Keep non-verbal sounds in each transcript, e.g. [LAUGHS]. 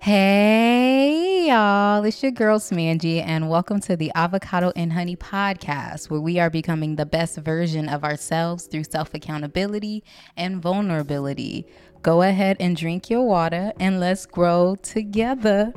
Hey, y'all. It's your girl, Smangy, and welcome to the Avocado and Honey podcast, where we are becoming the best version of ourselves through self accountability and vulnerability. Go ahead and drink your water and let's grow together.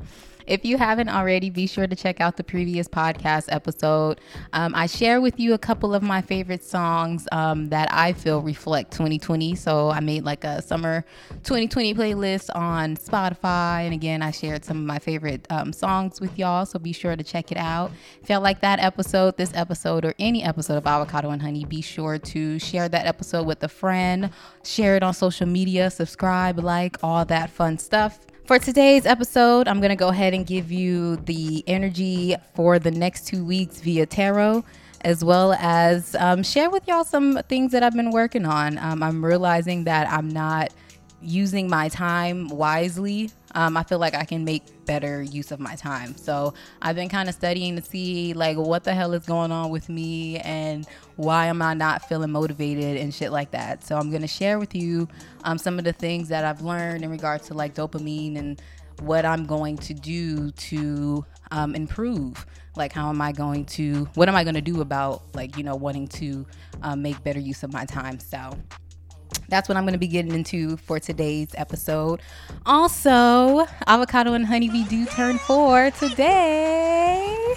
If you haven't already, be sure to check out the previous podcast episode. Um, I share with you a couple of my favorite songs um, that I feel reflect 2020. So I made like a summer 2020 playlist on Spotify. And again, I shared some of my favorite um, songs with y'all. So be sure to check it out. If y'all like that episode, this episode, or any episode of Avocado and Honey, be sure to share that episode with a friend, share it on social media, subscribe, like, all that fun stuff. For today's episode, I'm going to go ahead and give you the energy for the next two weeks via tarot, as well as um, share with y'all some things that I've been working on. Um, I'm realizing that I'm not using my time wisely, um, I feel like I can make better use of my time. So I've been kind of studying to see like what the hell is going on with me and why am I not feeling motivated and shit like that. So I'm gonna share with you um, some of the things that I've learned in regards to like dopamine and what I'm going to do to um, improve. Like, how am I going to, what am I going to do about, like, you know, wanting to um, make better use of my time? So, that's what I'm going to be getting into for today's episode. Also, avocado and honey, we do turn four today.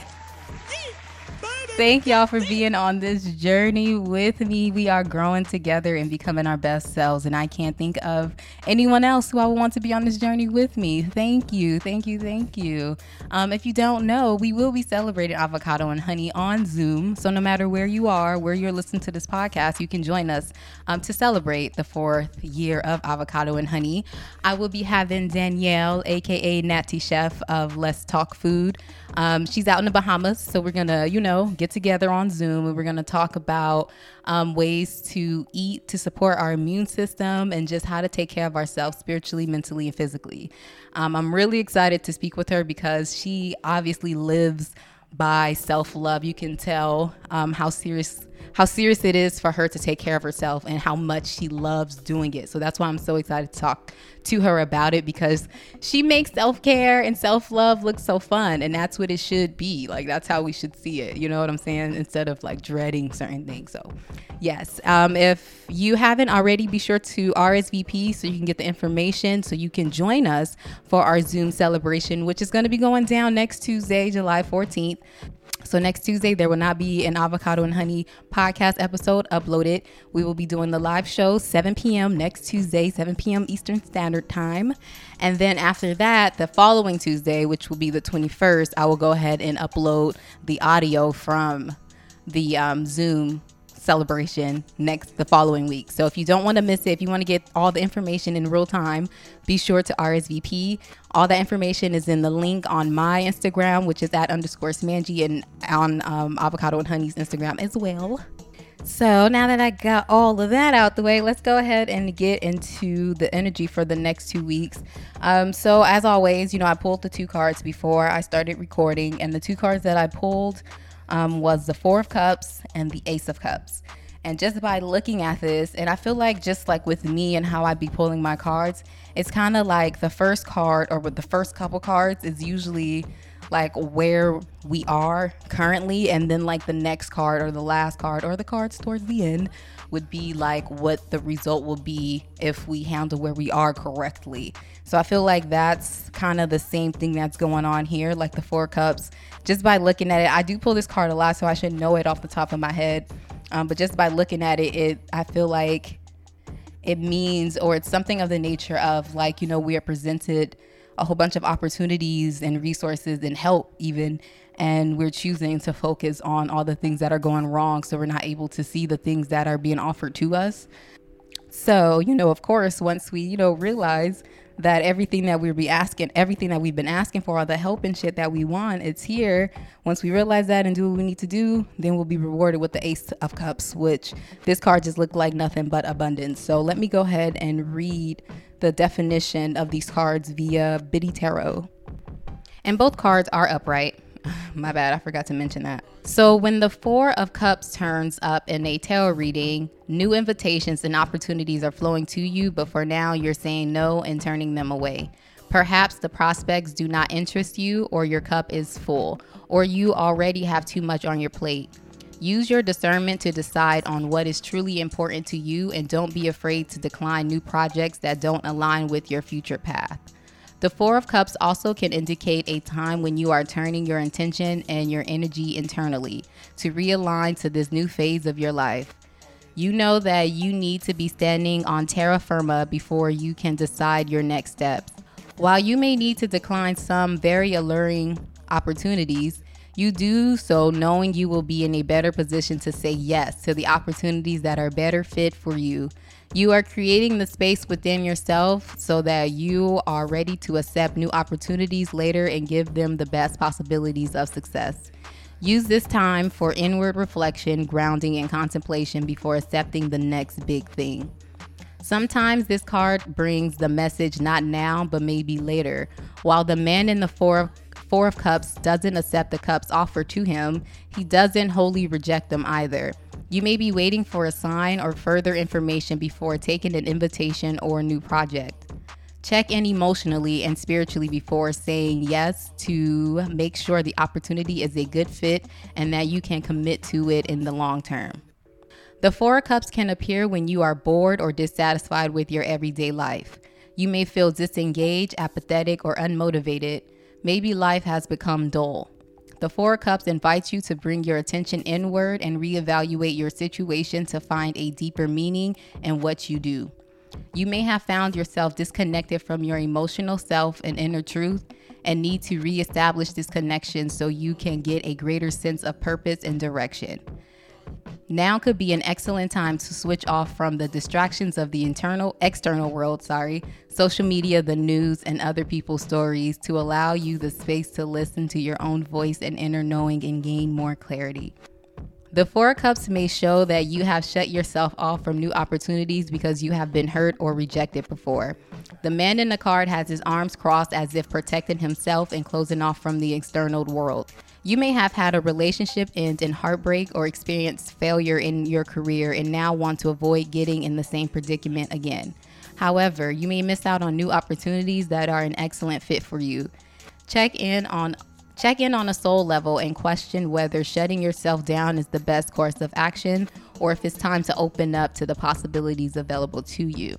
Thank y'all for being on this journey with me. We are growing together and becoming our best selves. And I can't think of anyone else who I would want to be on this journey with me. Thank you. Thank you. Thank you. Um, if you don't know, we will be celebrating avocado and honey on Zoom. So no matter where you are, where you're listening to this podcast, you can join us um, to celebrate the fourth year of avocado and honey. I will be having Danielle, aka Natty Chef of Let's Talk Food. Um, she's out in the Bahamas, so we're gonna, you know, get together on Zoom and we're gonna talk about um, ways to eat to support our immune system and just how to take care of ourselves spiritually, mentally, and physically. Um, I'm really excited to speak with her because she obviously lives by self love. You can tell um, how serious how serious it is for her to take care of herself and how much she loves doing it. So that's why I'm so excited to talk to her about it because she makes self care and self love look so fun. And that's what it should be. Like, that's how we should see it. You know what I'm saying? Instead of like dreading certain things. So, yes. Um, if you haven't already, be sure to RSVP so you can get the information so you can join us for our Zoom celebration, which is going to be going down next Tuesday, July 14th. So next Tuesday there will not be an avocado and honey podcast episode uploaded. We will be doing the live show 7 p.m. next Tuesday, 7 p.m. Eastern Standard Time. And then after that, the following Tuesday, which will be the 21st, I will go ahead and upload the audio from the um, Zoom celebration next the following week. So if you don't want to miss it, if you want to get all the information in real time, be sure to RSVP. All that information is in the link on my Instagram, which is at underscore Smangy, and on um, Avocado and Honey's Instagram as well. So now that I got all of that out the way, let's go ahead and get into the energy for the next two weeks. Um, so as always, you know, I pulled the two cards before I started recording, and the two cards that I pulled um, was the Four of Cups and the Ace of Cups. And just by looking at this, and I feel like just like with me and how I be pulling my cards, it's kind of like the first card or with the first couple cards is usually like where we are currently, and then like the next card or the last card or the cards towards the end would be like what the result will be if we handle where we are correctly. So I feel like that's kind of the same thing that's going on here, like the Four Cups. Just by looking at it, I do pull this card a lot, so I should know it off the top of my head. Um, but just by looking at it, it I feel like it means, or it's something of the nature of like, you know, we are presented a whole bunch of opportunities and resources and help, even. And we're choosing to focus on all the things that are going wrong. So we're not able to see the things that are being offered to us. So, you know, of course, once we, you know, realize that everything that we'll be asking, everything that we've been asking for, all the help and shit that we want, it's here. Once we realize that and do what we need to do, then we'll be rewarded with the Ace of Cups, which this card just looked like nothing but abundance. So let me go ahead and read the definition of these cards via Biddy Tarot. And both cards are upright. [SIGHS] My bad, I forgot to mention that. So, when the Four of Cups turns up in a tarot reading, new invitations and opportunities are flowing to you, but for now, you're saying no and turning them away. Perhaps the prospects do not interest you, or your cup is full, or you already have too much on your plate. Use your discernment to decide on what is truly important to you and don't be afraid to decline new projects that don't align with your future path. The Four of Cups also can indicate a time when you are turning your intention and your energy internally to realign to this new phase of your life. You know that you need to be standing on terra firma before you can decide your next steps. While you may need to decline some very alluring opportunities, you do so knowing you will be in a better position to say yes to the opportunities that are better fit for you. You are creating the space within yourself so that you are ready to accept new opportunities later and give them the best possibilities of success. Use this time for inward reflection, grounding, and contemplation before accepting the next big thing. Sometimes this card brings the message not now, but maybe later. While the man in the Four of, four of Cups doesn't accept the cups offered to him, he doesn't wholly reject them either. You may be waiting for a sign or further information before taking an invitation or a new project. Check in emotionally and spiritually before saying yes to make sure the opportunity is a good fit and that you can commit to it in the long term. The Four Cups can appear when you are bored or dissatisfied with your everyday life. You may feel disengaged, apathetic, or unmotivated. Maybe life has become dull. The Four Cups invites you to bring your attention inward and reevaluate your situation to find a deeper meaning in what you do. You may have found yourself disconnected from your emotional self and inner truth and need to reestablish this connection so you can get a greater sense of purpose and direction. Now could be an excellent time to switch off from the distractions of the internal external world, sorry, social media, the news, and other people's stories to allow you the space to listen to your own voice and inner knowing and gain more clarity. The Four Cups may show that you have shut yourself off from new opportunities because you have been hurt or rejected before. The man in the card has his arms crossed as if protecting himself and closing off from the external world. You may have had a relationship end in heartbreak or experienced failure in your career and now want to avoid getting in the same predicament again. However, you may miss out on new opportunities that are an excellent fit for you. Check in on check in on a soul level and question whether shutting yourself down is the best course of action or if it's time to open up to the possibilities available to you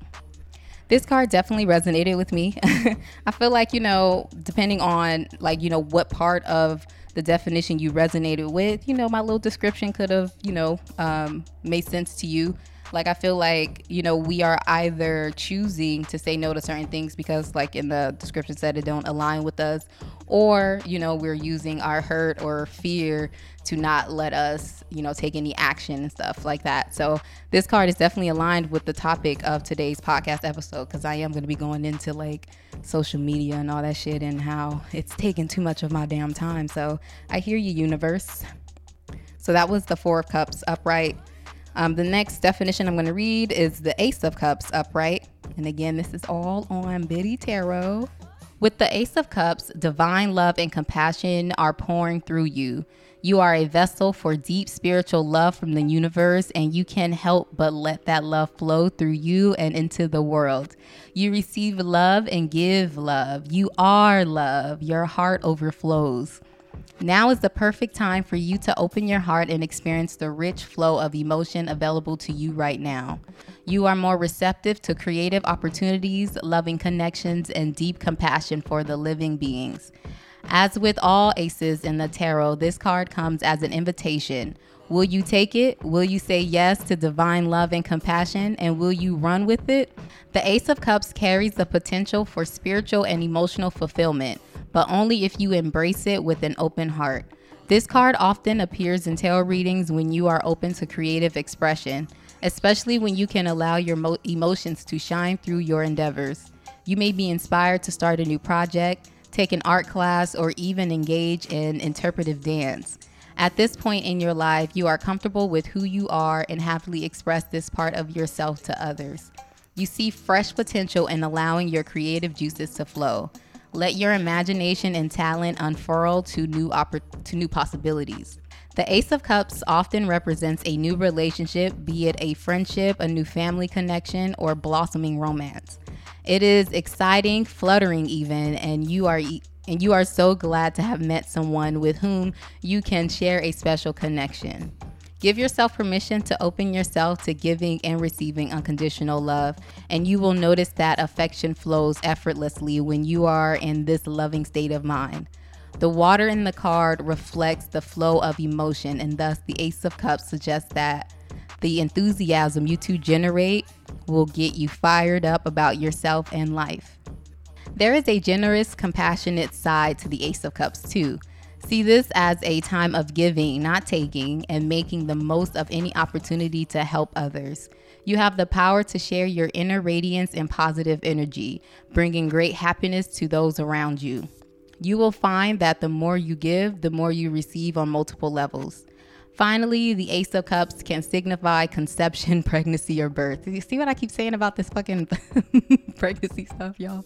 this card definitely resonated with me. [LAUGHS] I feel like, you know, depending on like, you know, what part of the definition you resonated with, you know, my little description could have, you know, um, made sense to you. Like, I feel like, you know, we are either choosing to say no to certain things because, like, in the description said, it don't align with us, or, you know, we're using our hurt or fear to not let us, you know, take any action and stuff like that. So, this card is definitely aligned with the topic of today's podcast episode because I am going to be going into like social media and all that shit and how it's taking too much of my damn time. So, I hear you, universe. So, that was the Four of Cups upright. Um, the next definition I'm going to read is the Ace of Cups upright. And again, this is all on Biddy Tarot. With the Ace of Cups, divine love and compassion are pouring through you. You are a vessel for deep spiritual love from the universe, and you can help but let that love flow through you and into the world. You receive love and give love. You are love. Your heart overflows. Now is the perfect time for you to open your heart and experience the rich flow of emotion available to you right now. You are more receptive to creative opportunities, loving connections, and deep compassion for the living beings. As with all aces in the tarot, this card comes as an invitation. Will you take it? Will you say yes to divine love and compassion? And will you run with it? The Ace of Cups carries the potential for spiritual and emotional fulfillment but only if you embrace it with an open heart. This card often appears in tarot readings when you are open to creative expression, especially when you can allow your mo- emotions to shine through your endeavors. You may be inspired to start a new project, take an art class, or even engage in interpretive dance. At this point in your life, you are comfortable with who you are and happily express this part of yourself to others. You see fresh potential in allowing your creative juices to flow. Let your imagination and talent unfurl to new oppor- to new possibilities. The Ace of Cups often represents a new relationship, be it a friendship, a new family connection, or blossoming romance. It is exciting, fluttering even, and you are and you are so glad to have met someone with whom you can share a special connection. Give yourself permission to open yourself to giving and receiving unconditional love, and you will notice that affection flows effortlessly when you are in this loving state of mind. The water in the card reflects the flow of emotion, and thus the Ace of Cups suggests that the enthusiasm you two generate will get you fired up about yourself and life. There is a generous, compassionate side to the Ace of Cups, too. See this as a time of giving, not taking, and making the most of any opportunity to help others. You have the power to share your inner radiance and positive energy, bringing great happiness to those around you. You will find that the more you give, the more you receive on multiple levels. Finally, the Ace of Cups can signify conception, [LAUGHS] pregnancy, or birth. You see what I keep saying about this fucking [LAUGHS] pregnancy stuff, y'all?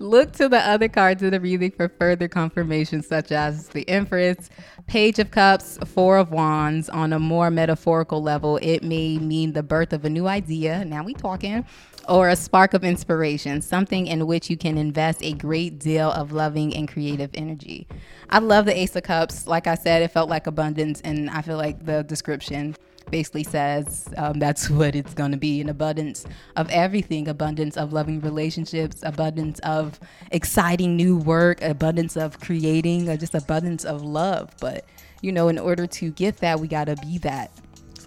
Look to the other cards in the reading for further confirmation, such as the Empress, Page of Cups, Four of Wands. On a more metaphorical level, it may mean the birth of a new idea. Now we talking or a spark of inspiration, something in which you can invest a great deal of loving and creative energy. I love the Ace of Cups. Like I said, it felt like abundance, and I feel like the description basically says um, that's [LAUGHS] what it's going to be an abundance of everything abundance of loving relationships abundance of exciting new work abundance of creating just abundance of love but you know in order to get that we got to be that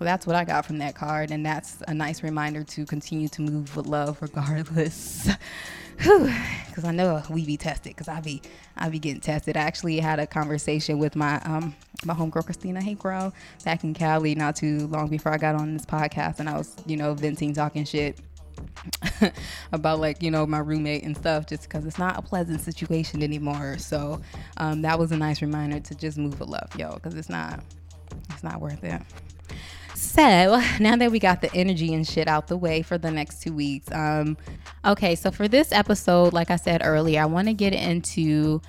so that's what I got from that card, and that's a nice reminder to continue to move with love [LAUGHS] regardless. Because I know we be tested. Because I be I be getting tested. I actually had a conversation with my um my homegirl Christina. Hey girl, back in Cali not too long before I got on this podcast, and I was you know venting, talking shit. [LAUGHS] about like you know my roommate and stuff just because it's not a pleasant situation anymore so um, that was a nice reminder to just move with love yo because it's not it's not worth it so [LAUGHS] now that we got the energy and shit out the way for the next two weeks, um, okay, so for this episode, like I said earlier, I want to get into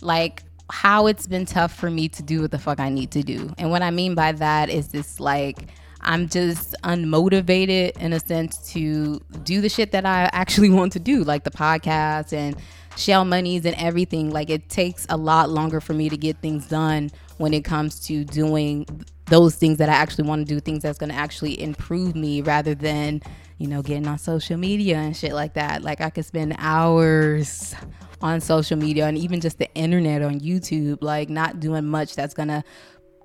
like how it's been tough for me to do what the fuck I need to do. And what I mean by that is this like I'm just unmotivated in a sense to do the shit that I actually [LAUGHS] want to do, like the podcast and shell monies and everything. Like it takes a lot longer for me to get things done when it comes to doing those things that I actually want to do, things that's going to actually improve me rather than, you know, getting on social media and shit like that. Like I could spend hours on social media and even just the internet on YouTube, like not doing much that's going to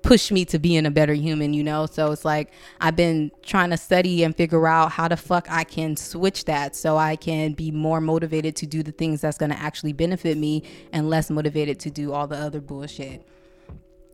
push me to being a better human, you know? So it's like I've been trying to study and figure out how the fuck I can switch that so I can be more motivated to do the things that's going to actually benefit me and less motivated to do all the other bullshit.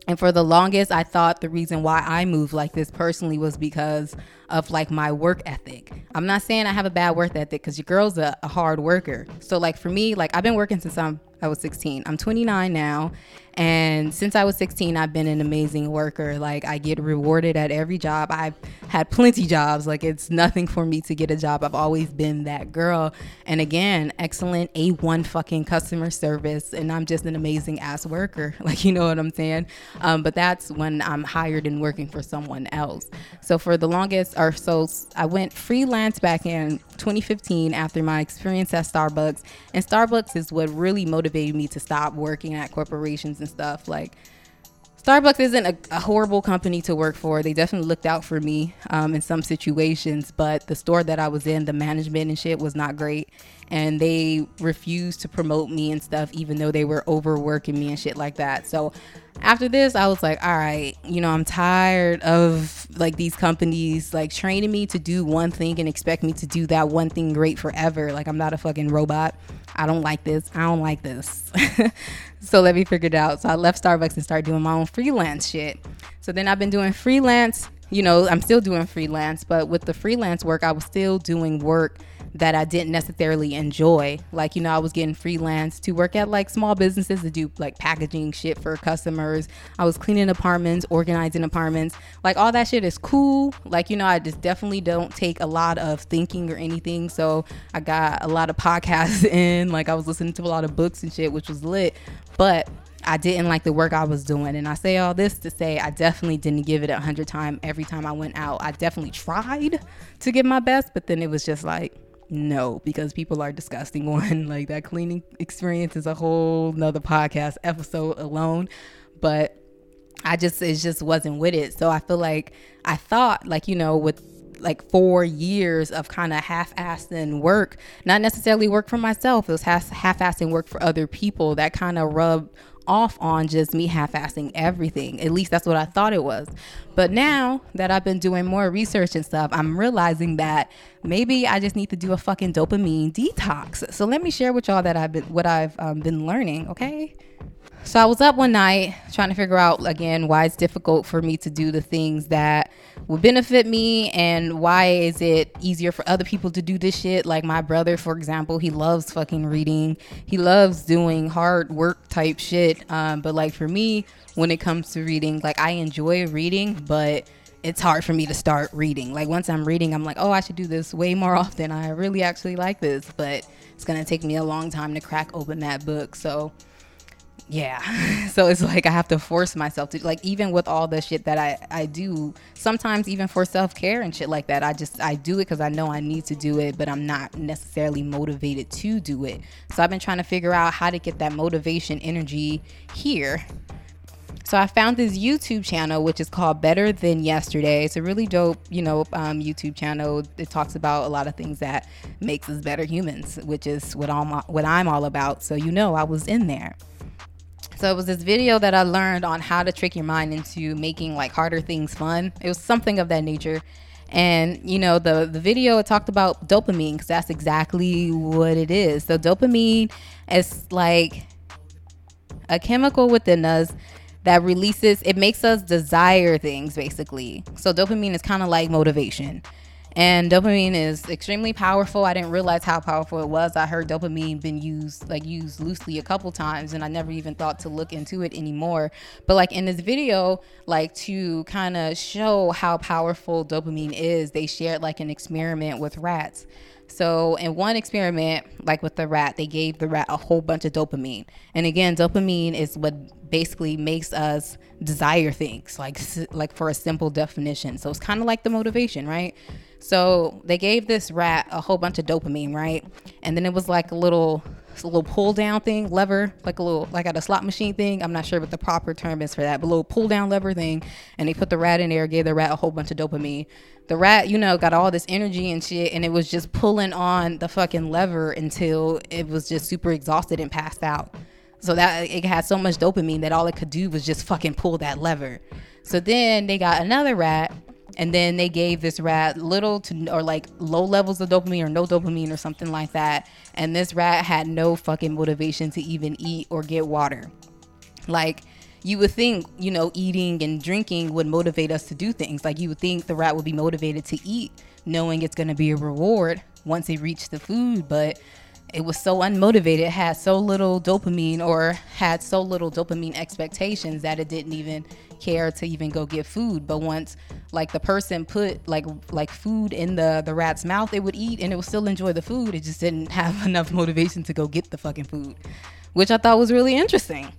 And for the longest, I thought the reason why I moved like this personally was because of like my work ethic. I'm not saying I have a bad work ethic because your girl's a, a hard worker. So like for me, like I've been working since I'm I was 16. I'm 29 now, and since I was 16, I've been an amazing worker. Like, I get rewarded at every job. I've had plenty jobs. Like, it's nothing for me to get a job. I've always been that girl. And again, excellent A1 fucking customer service. And I'm just an amazing ass worker. [LAUGHS] Like, you know what I'm saying? Um, but that's when I'm hired and working for someone else. So, for the longest, or so, I went freelance back in 2015 after my experience at Starbucks. And Starbucks is what really motivated me to stop working at corporations and stuff. Like Starbucks isn't a, a, horrible company to work for. They definitely looked out for me um, in some situations, but the store that I was in, the management and shit was not great. And they refused to promote me and stuff, even though they were overworking me and shit like that. So after this, I was like, all right, you know, I'm tired of like these companies like training me to do one thing and expect me to do that one thing great forever. Like, I'm not a fucking robot. I don't like this. I don't like this. [LAUGHS] so let me figure it out. So I left Starbucks and started doing my own freelance shit. So then I've been doing freelance. You know, I'm still doing freelance, but with the freelance work, I was still doing work that I didn't necessarily enjoy. Like, you know, I was getting freelance to work at like small businesses to do like packaging shit for customers. I was cleaning apartments, organizing apartments. Like, all that shit is cool. Like, you know, I just definitely don't take a lot of thinking or anything. So I got a lot of [LAUGHS] podcasts in. Like, I was listening to a lot of books and shit, which was lit. But I didn't like the work I was doing. And I say all this to say I definitely didn't give it a hundred times every time I went out. I definitely tried to give my best, but then it was just like, No, because people are disgusting. [LAUGHS] One, like that cleaning experience is a whole nother podcast episode alone. But I just it just wasn't with it. So I feel like I thought like, you know, with like four years of kind of half-assing work, not necessarily work for myself. It was half-assing work for other people that kind of rubbed off on just me half-assing everything. At least that's what I thought it was. But now that I've been doing more research and stuff, I'm realizing that maybe I just need to do a fucking dopamine detox. So let me share with y'all that I've been what I've um, been learning. Okay. So I was up one night trying to figure out again why it's difficult for me to do the things that would benefit me and why is it easier for other people to do this shit. Like my brother for example he loves fucking reading. He loves doing hard work type shit. Um, but like for me when it comes to reading like I enjoy reading but it's hard for me to start reading. Like once I'm reading I'm like oh I should do this way more often. I really actually like this. But it's gonna take me a long time to crack open that book. So yeah [LAUGHS] so it's like i have to force myself to like even with all the shit that i i do sometimes even for self-care and shit like that i just i do it because i know i need to do it but i'm not necessarily motivated to do it so i've been trying to figure out how to get that motivation energy here so I found this YouTube channel which is called Better Than Yesterday. It's a really dope, you know, um, YouTube channel. It talks about a lot of things that makes us better humans, which is what I'm what I'm all about. So you know, I was in there. So it was this video that I learned on how to trick your mind into making like harder things fun. It was something of that nature. And you know, the the video it talked about dopamine because that's exactly what it is. So dopamine is like a chemical within us that releases it makes us desire things basically. So dopamine is kind of like motivation. And dopamine is extremely powerful. I didn't realize how powerful it was. I heard dopamine been used like used loosely a couple times and I never even thought to look into it anymore. But like in this video, like to kind of show how powerful dopamine is, they shared like an experiment with rats. So in one experiment, like with the rat, they gave the rat a whole bunch of dopamine. And again, dopamine is what basically makes us desire things, like like for a simple definition. So it's kind of like the motivation, right? So they gave this rat a whole bunch of dopamine, right? And then it was like a little a little pull down thing, lever, like a little like at a slot machine thing. I'm not sure what the proper term is for that, but a little pull down lever thing. And they put the rat in there, gave the rat a whole bunch of dopamine. The rat, you know, got all this energy and shit, and it was just pulling on the fucking lever until it was just super exhausted and passed out. So that it had so much dopamine that all it could do was just fucking pull that lever. So then they got another rat and then they gave this rat little to or like low levels of dopamine or no dopamine or something like that. And this rat had no fucking motivation to even eat or get water. Like you would think you know eating and drinking would motivate us to do things. Like you would think the rat would be motivated to eat knowing it's going to be a reward once it reached the food. But it was so unmotivated, had so little dopamine or had so little dopamine expectations that it didn't even care to even go get food. But once like the person put like like food in the the rat's mouth, it would eat and it would still enjoy the food. It just didn't [LAUGHS] have enough motivation to go get the fucking food, which I thought was really interesting.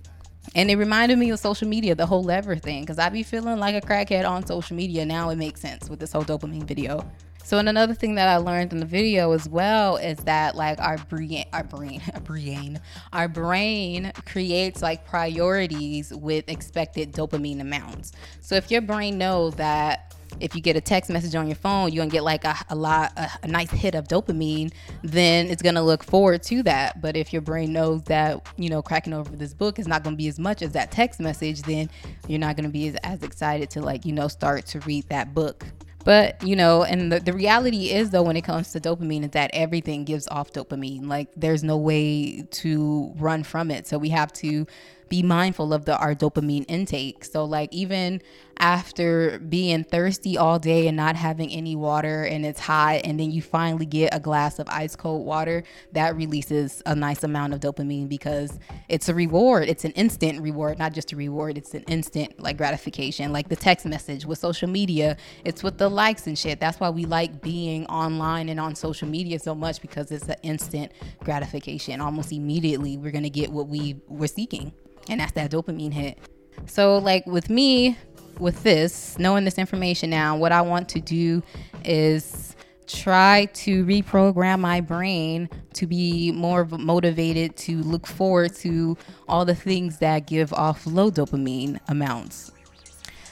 And it reminded me of social media, the whole lever thing, because I be feeling like a crackhead on social media. Now it makes sense with this whole dopamine video. So, and another thing that I learned in the video as well is that like our brain, our brain, [LAUGHS] our brain, our brain creates like priorities with expected dopamine amounts. So, if your brain knows that if you get a text message on your phone, you're gonna get like a, a lot, a, a, nice hit of dopamine, then it's gonna look forward to that. But if your brain knows that, you know, cracking over this book is not gonna be as much as that text message, then you're not gonna be as, as excited to like, you know, start to read that book. But, you know, and the, the reality is, though, when it comes to dopamine, is that everything gives off dopamine. Like, there's no way to run from it. So, we have to be mindful of the our dopamine intake. So like even after being thirsty all day and not having any water and it's hot and then you finally get a glass of ice cold water, that releases a nice amount of dopamine because it's a reward. It's an instant reward, not just a reward, it's an instant like gratification. Like the text message with social media, it's with the likes and shit. That's why we like being online and on social media so much because it's an instant gratification. Almost immediately we're going to get what we were seeking and that's that dopamine hit. So, like with me, with this, knowing this information now, what I want to do is try to reprogram my brain to be more motivated to look forward to all the things that give off low dopamine amounts.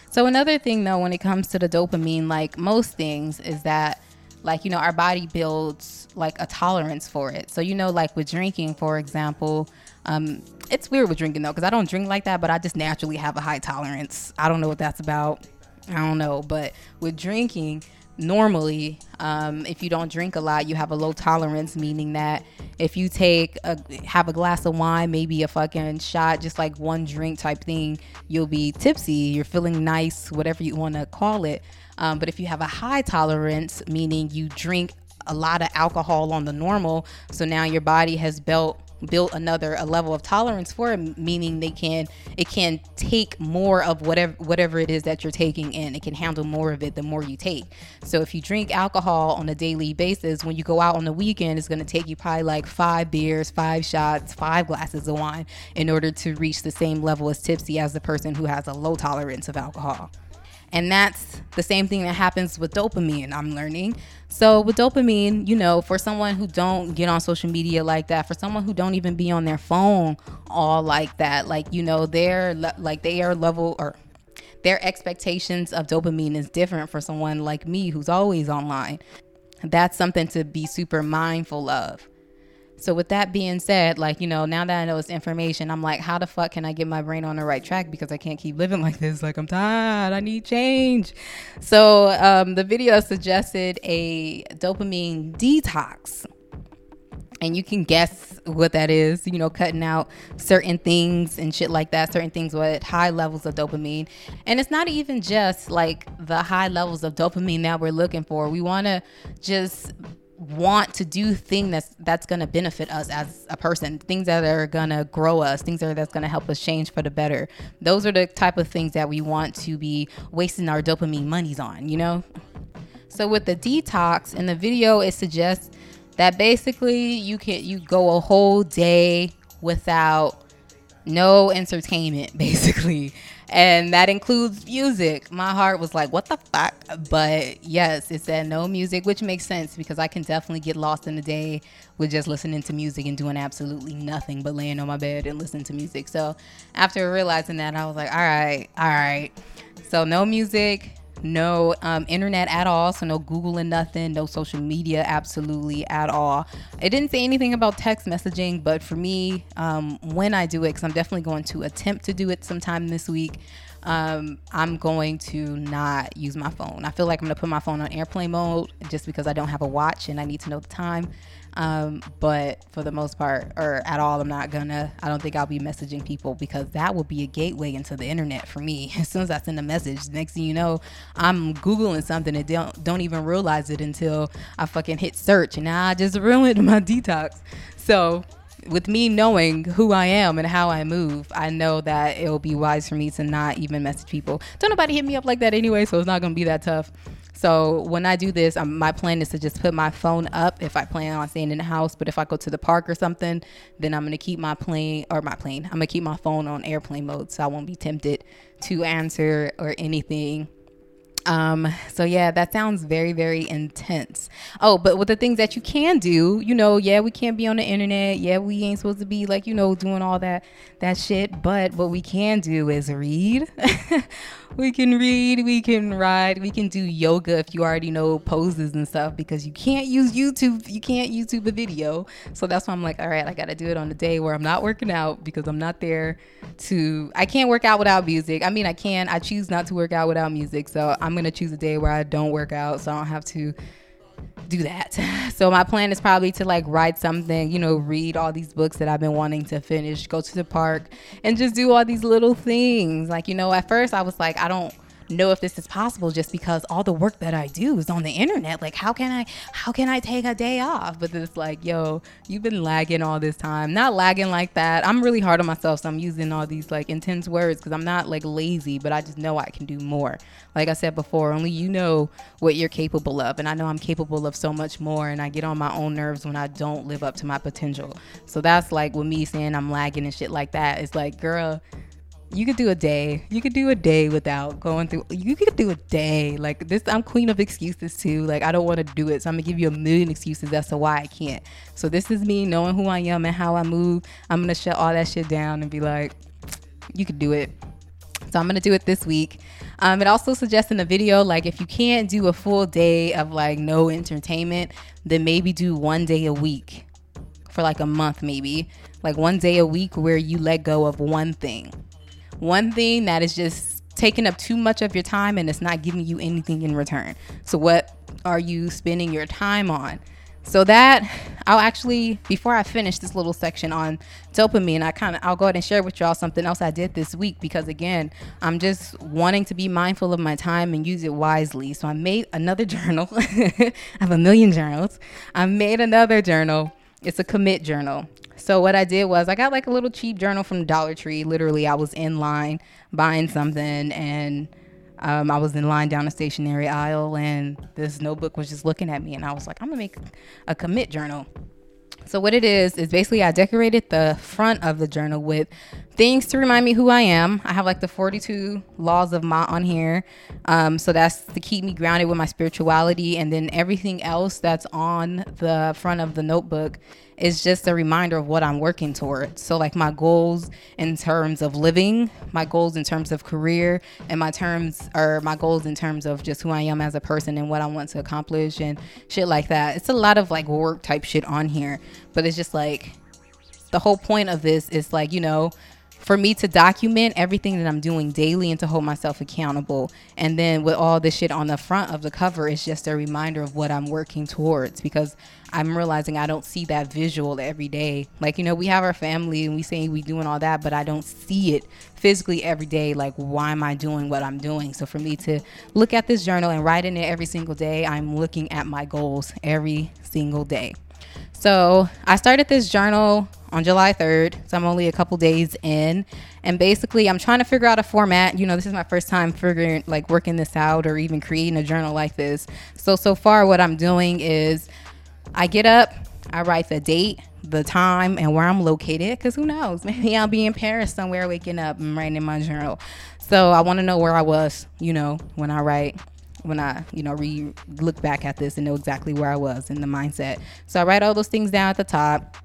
So, another thing though, when it comes to the dopamine, like most things, is that like, you know, our body builds like a tolerance for it. So, you know, like with drinking, for example, um, it's weird with drinking though, because I don't drink like that, but I just naturally have a high tolerance. I don't know what that's about. I don't know. But with drinking, normally um, if you don't drink a lot you have a low tolerance meaning that if you take a have a glass of wine maybe a fucking shot just like one drink type thing you'll be tipsy you're feeling nice whatever you want to call it um, but if you have a high tolerance meaning you drink a lot of alcohol on the normal so now your body has built built another a level of tolerance for it meaning they can it can take more of whatever whatever it is that you're taking in. It can handle more of it the more you take. So if you drink alcohol on a daily basis when you go out on the weekend it's going to take you probably like five beers five shots five glasses of wine in order to reach the same level as tipsy as the person who has a low tolerance of alcohol and that's the same thing that happens with dopamine, I'm learning. So with dopamine, you know, for someone who don't get on social media like that, for someone who don't even be on their phone all like that, like, you know, they're like they are level or their expectations of dopamine is different for someone like me who's always online. That's something to be super mindful of. So with that being said, like, you know, now that I know it's information, I'm like, how the fuck can I get my brain on the right track? Because I can't keep living [LAUGHS] like this. Like I'm tired. I need change. So um, the video suggested a dopamine detox. And you can guess what that is, you know, cutting out certain things and shit like that, certain things with high levels of dopamine. And it's not even just like the high levels of dopamine that we're looking for. We want to just want to do things that's that's going to benefit us as a person things that are going to grow us things that are that's going to help us change for the better. Those are the type of things that we want to be wasting our dopamine monies on you know? So with the detox in the video it suggests that basically you can you go a whole day without no entertainment [LAUGHS] basically and that includes music. My heart was like, what the fuck? But yes, it said no music, which makes sense because I can definitely get lost in the day with just listening to music and doing absolutely nothing but laying on my bed and listening to music. So after realizing that, I was like, all right, all right. So no music, no um, internet at all, so no Googling nothing, no social media absolutely at all. It didn't say anything about text messaging, but for me, um, when I do it, because I'm definitely going to attempt to do it sometime this week, um, I'm going to not use my phone. I feel like I'm gonna put my phone on airplane mode just because I don't have a watch and I need to know the time. Um, but for the most part, or at all, I'm not gonna. I don't think I'll be messaging people because that will be a gateway into the internet for me. [LAUGHS] As soon as I send a message, next thing you know, I'm googling something and don't don't even realize it until I fucking hit search, and now I just ruined [LAUGHS] my detox. So with me knowing who I am and how I move, I know that it'll be wise for me to not even message people. Don't nobody hit me up like that anyway, so it's not gonna be that tough. So when I do this, um, my plan is to just put my phone up if I plan on staying in the house. But if I go to the park or something, then I'm gonna keep my plane or my plane. I'm gonna keep my phone on airplane mode, so I won't be tempted to answer or anything um, so yeah, that sounds very, very intense. Oh, but with the things that you can do, you know, yeah, we can't be on the internet. Yeah, we ain't supposed to be like, you know, doing all that that shit. But what we can do is read. [LAUGHS] we can read, we can ride, we can do yoga if you already know poses and stuff because you can't use YouTube, you can't YouTube a video. So that's why I'm like, all right, I gotta do it on the day where I'm not working out because I'm not there to I can't work out without music. I mean I can, I choose not to work out without music. So I'm I'm gonna choose a day where I don't work out, so I don't have to do that. [LAUGHS] So my plan is probably to like write something, you know, read all these books that I've been wanting to finish, go to the park and just do all these little things. Like, you know, at first I was like, I don't know if this is possible just because all the work that I do is on the internet. Like how can I how can I take a day off? But it's like, yo, you've been lagging all this time. Not lagging like that. I'm really hard on myself, so I'm using all these like intense words because I'm not like lazy, but I just know I can do more. Like I said before, only you know what you're capable of. And I know I'm capable of so much more and I get on my own nerves when I don't live up to my potential. So that's like with me saying I'm lagging and shit like that. It's like, girl, you could do a day. You could do a day without going through. You could do a day like this. I'm queen of excuses too. Like I don't want to do it, so I'm gonna give you a million excuses as to why I can't. So this is me knowing who I am and how I move. I'm gonna shut all that shit down and be like, you could do it. So I'm gonna do it this week. Um, it also suggests in the video like if you can't do a full day of like no entertainment, then maybe do one day a week for like a month, maybe like one day a week where you let go of one thing one thing that is just taking up too much of your time and it's not giving you anything in return. So, what are you spending your time on? So that I'll actually before I finish this little section on dopamine, I kind of I'll go ahead and share with y'all something else I did this week because again, I'm just wanting to be mindful of my time and use it wisely. So I made another [LAUGHS] journal. [LAUGHS] I have a million journals. I made another journal. It's a commit journal. So what I did was I got like a little cheap journal from Dollar Tree. Literally, I was in line buying something and um, I was in line down a stationery aisle and this notebook was just looking at me and I was like, I'm gonna make a commit journal. So what it is is basically I decorated the front of the journal with things to remind me who I am. I have like the 42 laws of Ma'at on here. Um, so that's to keep me grounded with my spirituality. And then everything else that's on the front of the notebook is just a reminder of what I'm working towards. So, like my goals in terms of living, my goals in terms of career, and my terms or my goals in terms of just who I am as a person and what I want to accomplish and shit like that. It's a lot of like work type shit on here, but it's just like the whole point of this is like, you know, for me to document everything that I'm doing daily and to hold myself accountable. And then with all this shit on the front of the cover, it's just a reminder of what I'm working towards because I'm realizing I don't see that visual every day. Like, you know, we have our family and we say we doing all that, but I don't see it physically every day. Like, why am I doing what I'm doing? So for me to look at this journal and write in it every single day, I'm looking at my goals every single day. So I started this journal on July 3rd. So I'm only a couple days in. And basically, I'm trying to figure out a format. You know, this is my first time figuring, like, working this out or even creating a journal like this. So, so far, what I'm doing is I get up, I write the date, the time, and where I'm located. Because who knows? [LAUGHS] Maybe I'll be in Paris somewhere waking up and writing in my journal. So I want to know where I was, you know, when I write when I, you know, re look back at this and know exactly where I was in the mindset. So I write all those things down at the top.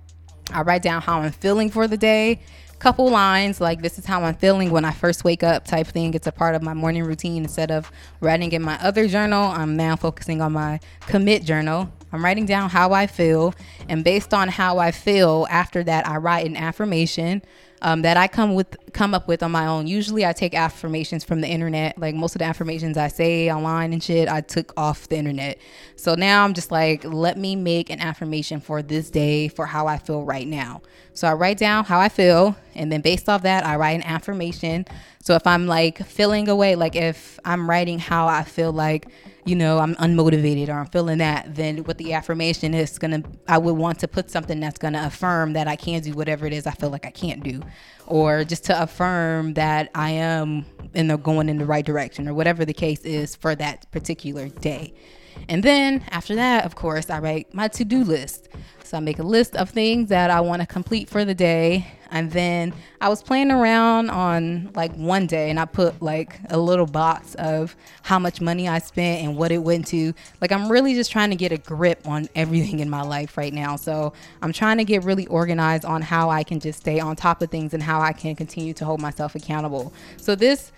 I write down how I'm feeling for the day. Couple lines like this is how I'm feeling when I first wake up type thing. It's a part of my morning routine instead of writing in my other journal. I'm now focusing on my commit journal. I'm writing down how I feel, and based on how I feel, after that, I write an affirmation um, that I come with come up with on my own. Usually, I take affirmations from the internet. Like most of the affirmations I say online and shit, I took off the internet. So now I'm just like, let me make an affirmation for this day for how I feel right now. So I write down how I feel, and then based off that, I write an affirmation. So if I'm like feeling away, like if I'm writing how I feel like you know, I'm unmotivated or I'm feeling that, then with the affirmation it's gonna, I would want to put something that's gonna affirm that I can do whatever it is I feel like I can't do, or just to affirm that I am in the going in the right direction, or whatever the case is for that particular day. And then after that, of course, I write my to do list. So I make a list of things that I want to complete for the day. And then I was playing around on like one day and I put like a little box of how much money I spent and what it went to. Like I'm really just trying to get a grip on [LAUGHS] everything in my life right now. So I'm trying to get really organized on how I can just stay on top of things and how I can continue to hold myself accountable. So this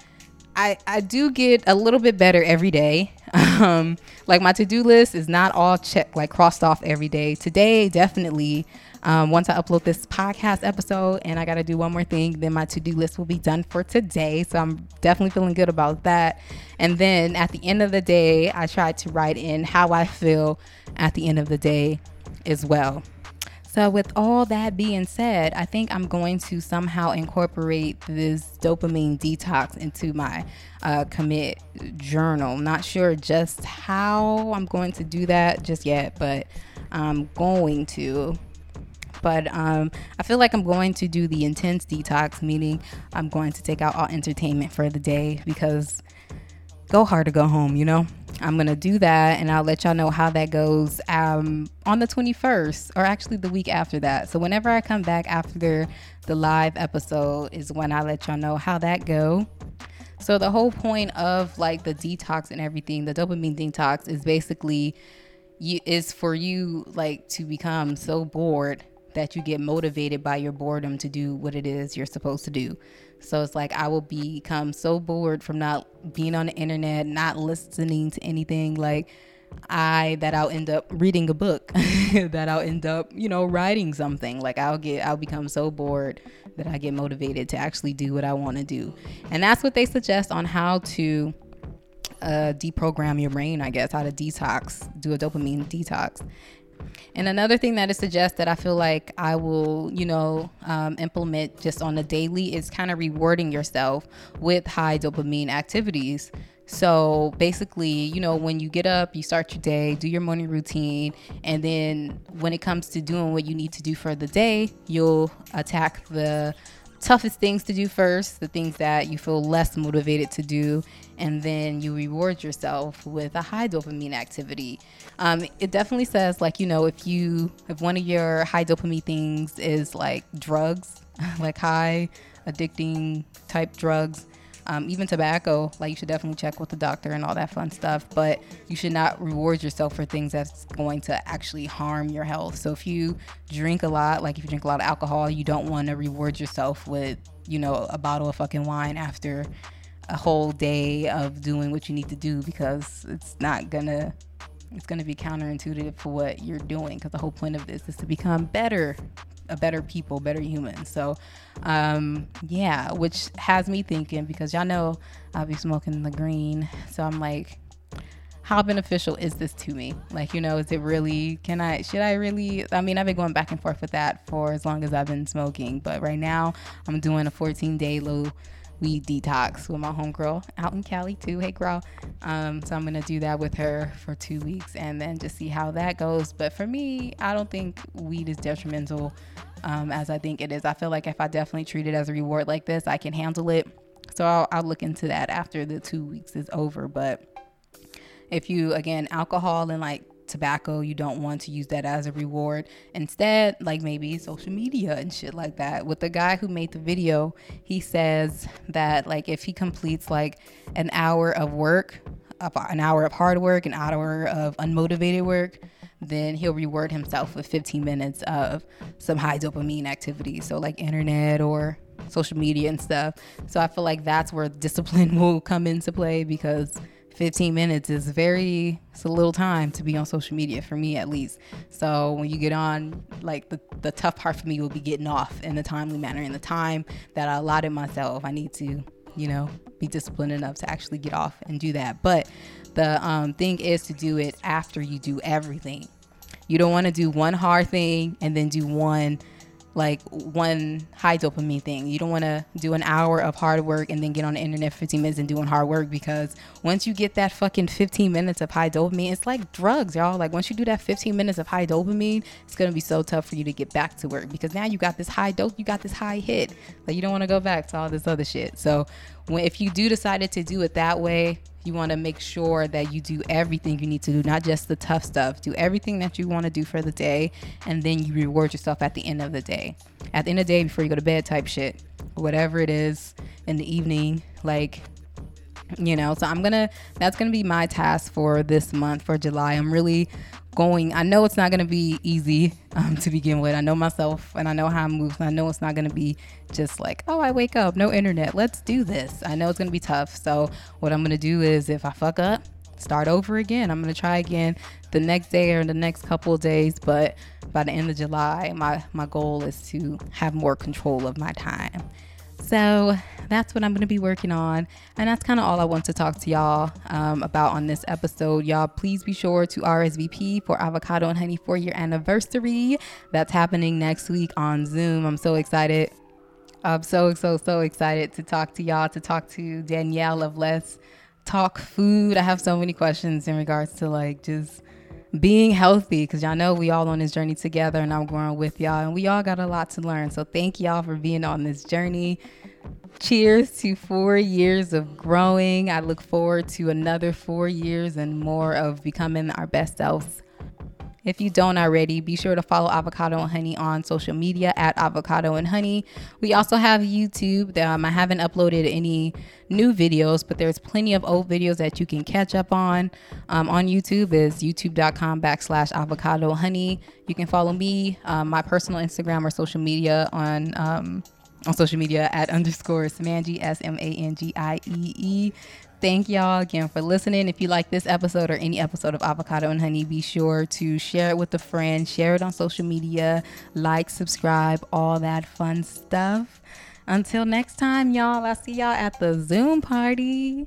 I, I do get a little bit better every day. [LAUGHS] Um, like my to do list is not all checked, like crossed off every day. Today, definitely, um, once I upload this podcast episode and I got to do one more thing, then my to do list will be done for today. So I'm definitely feeling good about that. And then at the end of the day, I try to write in how I feel at the end of the day as well. So, with all that being said, I think I'm going to somehow incorporate this dopamine detox into my uh, commit journal. Not sure just how I'm going to do that just yet, but I'm going to. But um, I feel like I'm going to do the intense detox, meaning I'm going to take out all entertainment for the day because go hard or go home, you know? I'm gonna do that and I'll let y'all know how that goes um, on the 21st or actually the week after that. So whenever I come back after the live episode is when I let y'all know how that go. So the whole point of like the detox and everything, the dopamine detox is basically you is for you like to become so bored that you get motivated by your boredom to do what it is you're supposed to do. So it's like I will become so bored from not being on the internet, not listening to anything like I that I'll end up reading a book, [LAUGHS] that I'll end up, you know, writing something. Like I'll get I'll become so bored that I get motivated to actually do what I want to do. And that's what they suggest on how to uh, deprogram your brain, I guess, how to detox, do a dopamine detox. And another thing that it suggests that I feel like I will, you know, um, implement just on a daily is kind of rewarding yourself with high dopamine activities. So basically, you know, when you get up, you start your day, do your morning routine, and then when it comes to doing what you need to do for the day, you'll attack the toughest things to do first, the things that you feel less motivated to do, and then you reward yourself with a high dopamine activity. Um, it definitely says, like, you know, if you, if one of your high dopamine things is like drugs, [LAUGHS] like high addicting type drugs, um, even tobacco, like you should definitely check with the doctor and all that fun stuff. But you should not reward yourself for things that's going to actually harm your health. So if you drink a lot, like if you drink a lot of alcohol, you don't want to reward yourself with, you know, a bottle of fucking wine after a whole day of doing what you need to do because it's not gonna it's gonna be counterintuitive for what you're doing because the whole point of this is to become better a better people, better humans. So, um, yeah, which has me thinking because y'all know I'll be smoking the green. So I'm like, how beneficial is this to me? Like, you know, is it really, can I, should I really? I mean, I've been going back and forth with that for as long as I've been smoking, but right now I'm doing a 14 day low weed detox with my homegirl out in Cali too. Hey, girl. Um, so I'm gonna do that with her for two weeks and then just see how that goes. But for me, I don't think weed is detrimental um, as I think it is. I feel like if I definitely treat it as a reward like this, I can handle it. So I'll, I'll look into that after the two weeks is over. But if you again alcohol and like tobacco, you don't want to use that as a reward. Instead, like maybe social media and shit like that. With the guy who made the video, he says that like if he completes like an hour of work, an hour of hard work, an hour of unmotivated work, then he'll reward himself with 15 minutes of some high dopamine activity. So like internet or social media and stuff. So I feel like that's where discipline [LAUGHS] will come into play because 15 minutes is very it's a little time to be on social media for me at least. So when you get on like the, the tough part for me will be getting off in the timely manner in the time that i allotted myself. I need to you know be disciplined enough to actually get off and do that. But the um, thing is to do it after you do everything. You don't want to do one hard thing and then do one like one high dopamine thing. You don't want to do an hour of hard work and then get on the internet for 15 minutes and doing hard work because once you get that fucking 15 minutes of high dopamine, it's like drugs, y'all. Like once you do that 15 minutes of high dopamine, it's gonna be so tough for you to get back to work because now you got this high dope, you got this high hit. Like you don't want to go back to all this other shit. So when if you do decided to do it that way, you want to make sure that you do everything you need to do, not just the tough stuff. Do everything that you want to do for the day, and then you reward yourself at the end of the day. At the end of the day, before you go to bed, type shit, whatever it is in the evening, like you know so i'm gonna that's gonna be my task for this month for july i'm really going i know it's not gonna be easy [LAUGHS] um, to begin with i know myself and i know how i move i know it's not gonna be just like oh i wake up no internet let's do this i know it's gonna be tough so what i'm gonna do is if i fuck up start over again i'm gonna try again the next day or the next couple days but by the end of july my my goal is to have more control of my time so that's what I'm going to be working on. And that's kind of all I want to talk to y'all um, about on this episode. Y'all, please be sure to RSVP for Avocado and Honey four year anniversary. That's happening next week on Zoom. I'm so excited. I'm so, so, so excited to talk to y'all, to talk to Danielle of Let's Talk Food. I have so many questions in regards to like just being healthy because y'all know we all on this journey together and I'm growing with y'all and we all got a lot to learn. So thank y'all for being on this journey. Cheers to four years of growing. I look forward to another four years and more of becoming our best selves. If you don't already, be sure to follow Avocado and Honey on social media at Avocado and Honey. We also have YouTube. Um, I haven't uploaded any new videos, but there's plenty of old videos that you can catch up on. Um, on YouTube is youtube.com backslash avocado honey. You can follow me, um, my personal Instagram or social media on um, on social media at underscore Samangie, S M A N G I E E. Thank y'all again for listening. If you like this episode or any episode of Avocado and Honey, be sure to share it with a friend, share it on social media, like, subscribe, all that fun stuff. Until next time, y'all, I'll see y'all at the Zoom party.